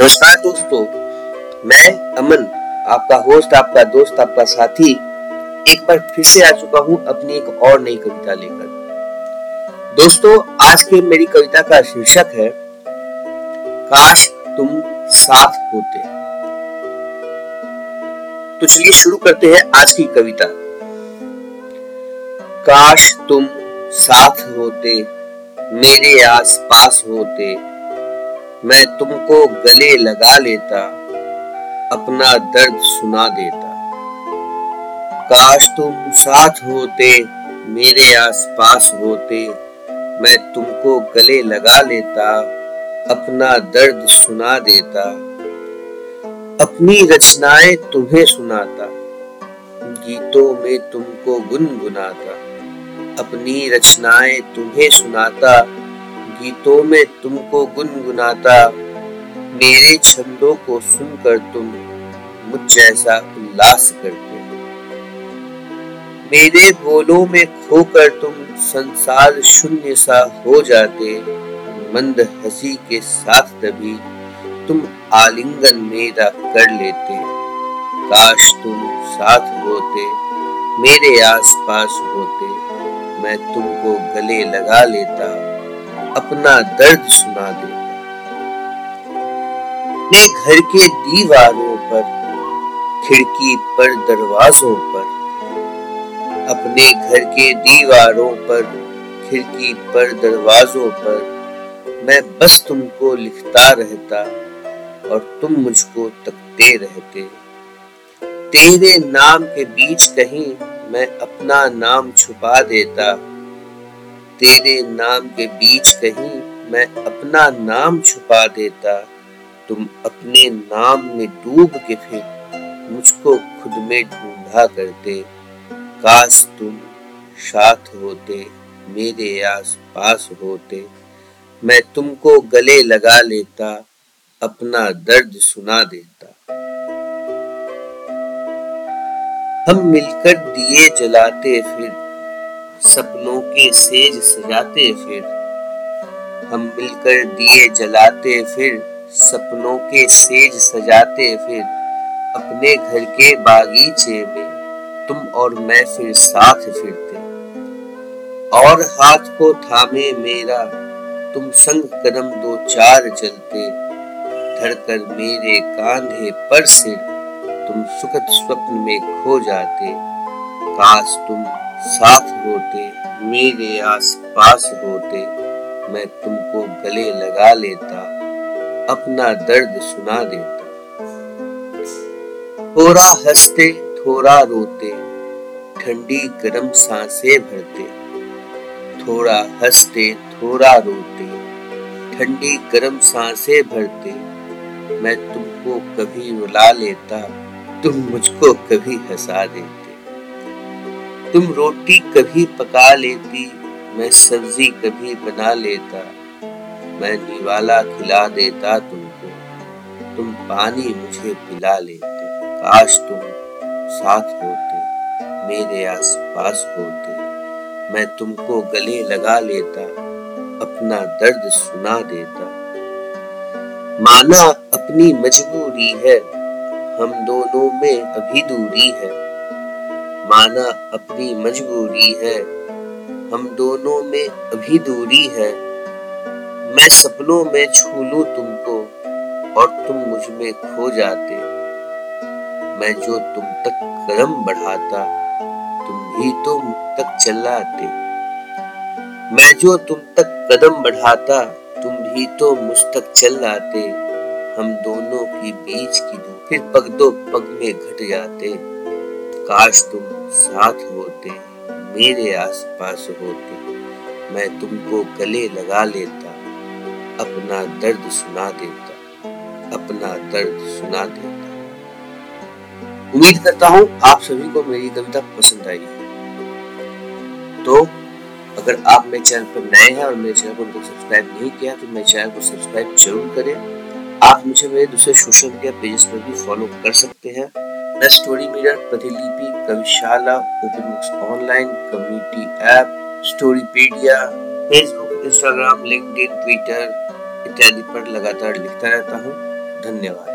नमस्कार दोस्तों, मैं अमन, आपका होस्ट आपका दोस्त, आपका साथी, एक बार फिर से आ चुका हूँ अपनी एक और नई कविता लेकर। दोस्तों, आज के मेरी कविता का शीर्षक है, काश तुम साथ होते। तो चलिए शुरू करते हैं आज की कविता। काश तुम साथ होते, मेरे आस पास होते मैं तुमको गले लगा लेता, अपना दर्द सुना देता। काश तुम साथ होते, मेरे आस पास होते, मैं तुमको गले लगा लेता, अपना दर्द सुना देता। अपनी रचनाएँ तुम्हें सुनाता, गीतों में तुमको गुनगुनाता। अपनी रचनाएँ तुम्हें सुनाता गीतों में तुमको गुनगुनाता, मेरे छंदों को सुनकर तुम मुझ जैसा उल्लास करते हो। मेरे बोलों में खोकर तुम संसार शून्य सा हो जाते, मंद हँसी के साथ तभी तुम आलिंगन मेरा कर लेते। काश तुम साथ होते, मेरे आसपास होते, मैं तुमको गले लगा लेता। अपना दर्द सुना देता अपने घर के दीवारों पर, खिड़की पर, दरवाजों पर, अपने घर के दीवारों पर, खिड़की पर, दरवाजों पर, मैं बस तुमको लिखता रहता और तुम मुझको तकते रहते। तेरे नाम के बीच कहीं मैं अपना नाम छुपा देता। तेरे नाम के बीच कहीं मैं अपना नाम छुपा देता, तुम अपने नाम में डूब के फिर मुझको खुद में ढूंढा करते। काश तुम साथ होते, मेरे आस पास होते। मैं तुमको गले लगा लेता, अपना दर्द सुना देता। हम मिलकर दिए जलाते फिर सपनों के सेज सजाते फिर, हम मिलकर दिए जलाते फिर, सपनों के सेज सजाते फिर, अपने घर के बागीचे में, तुम और मैं फिर साथ फिरते। और हाथ को थामे मेरा, तुम संग कदम दो चार चलते धड़कर मेरे कांधे पर सिर, तुम सुखद स्वप्न में खो जाते। काश तुम साथ होते, मेरे आस पास होते, मैं तुमको गले लगा लेता, अपना दर्द सुना देता। थोड़ा हँसते, थोड़ा रोते, ठंडी गर्म साँसें भरते। थोड़ा हँसते, थोड़ा रोते, ठंडी गर्म साँसें भरते, मैं तुमको कभी रुला लेता, तुम मुझको कभी हंसा देते। तुम रोटी कभी पका लेती, मैं सब्ज़ी कभी बना लेता। मैं निवाला खिला देता तुमको, तुम पानी मुझे पिला लेते, काश तुम साथ होते, मेरे आस पास होते। मैं तुमको गले लगा लेता, अपना दर्द सुना देता। माना अपनी मजबूरी है, हम दोनों में अभी दूरी है। माना अपनी मजबूरी है। हम दोनों में अभी दूरी है। मैं सपनों में छू लू तुमको और तुम मुझमें खो जाते। मैं जो तुम तक कदम बढ़ाता, तुम भी तो मुझ तक चलाते। मैं जो तुम तक कदम बढ़ाता, तुम भी तो मुझ तक चल आते हम दोनों की बीच की दूर फिर पग दो पग में घट जाते। काश तुम साथ होते, मेरे आसपास होते। मैं तुमको गले लगा लेता, अपना दर्द सुना देता, अपना दर्द सुना देता। उम्मीद करता हूँ आप सभी को मेरी कविता पसंद आई तो अगर आप मेरे चैनल पर नए हैं और मेरे चैनल को सब्सक्राइब नहीं किया तो मेरे चैनल को सब्सक्राइब ज़रूर करें। आप मुझे मेरे दूसरे सोशल मीडिया पेजेस पर भी फॉलो कर सकते हैं। The Story Mirror Pratilipi, Kavishala open books online community app Storypedia Facebook Instagram LinkedIn Twitter इत्यादि पर लगातार लिखता रहता हूँ। धन्यवाद।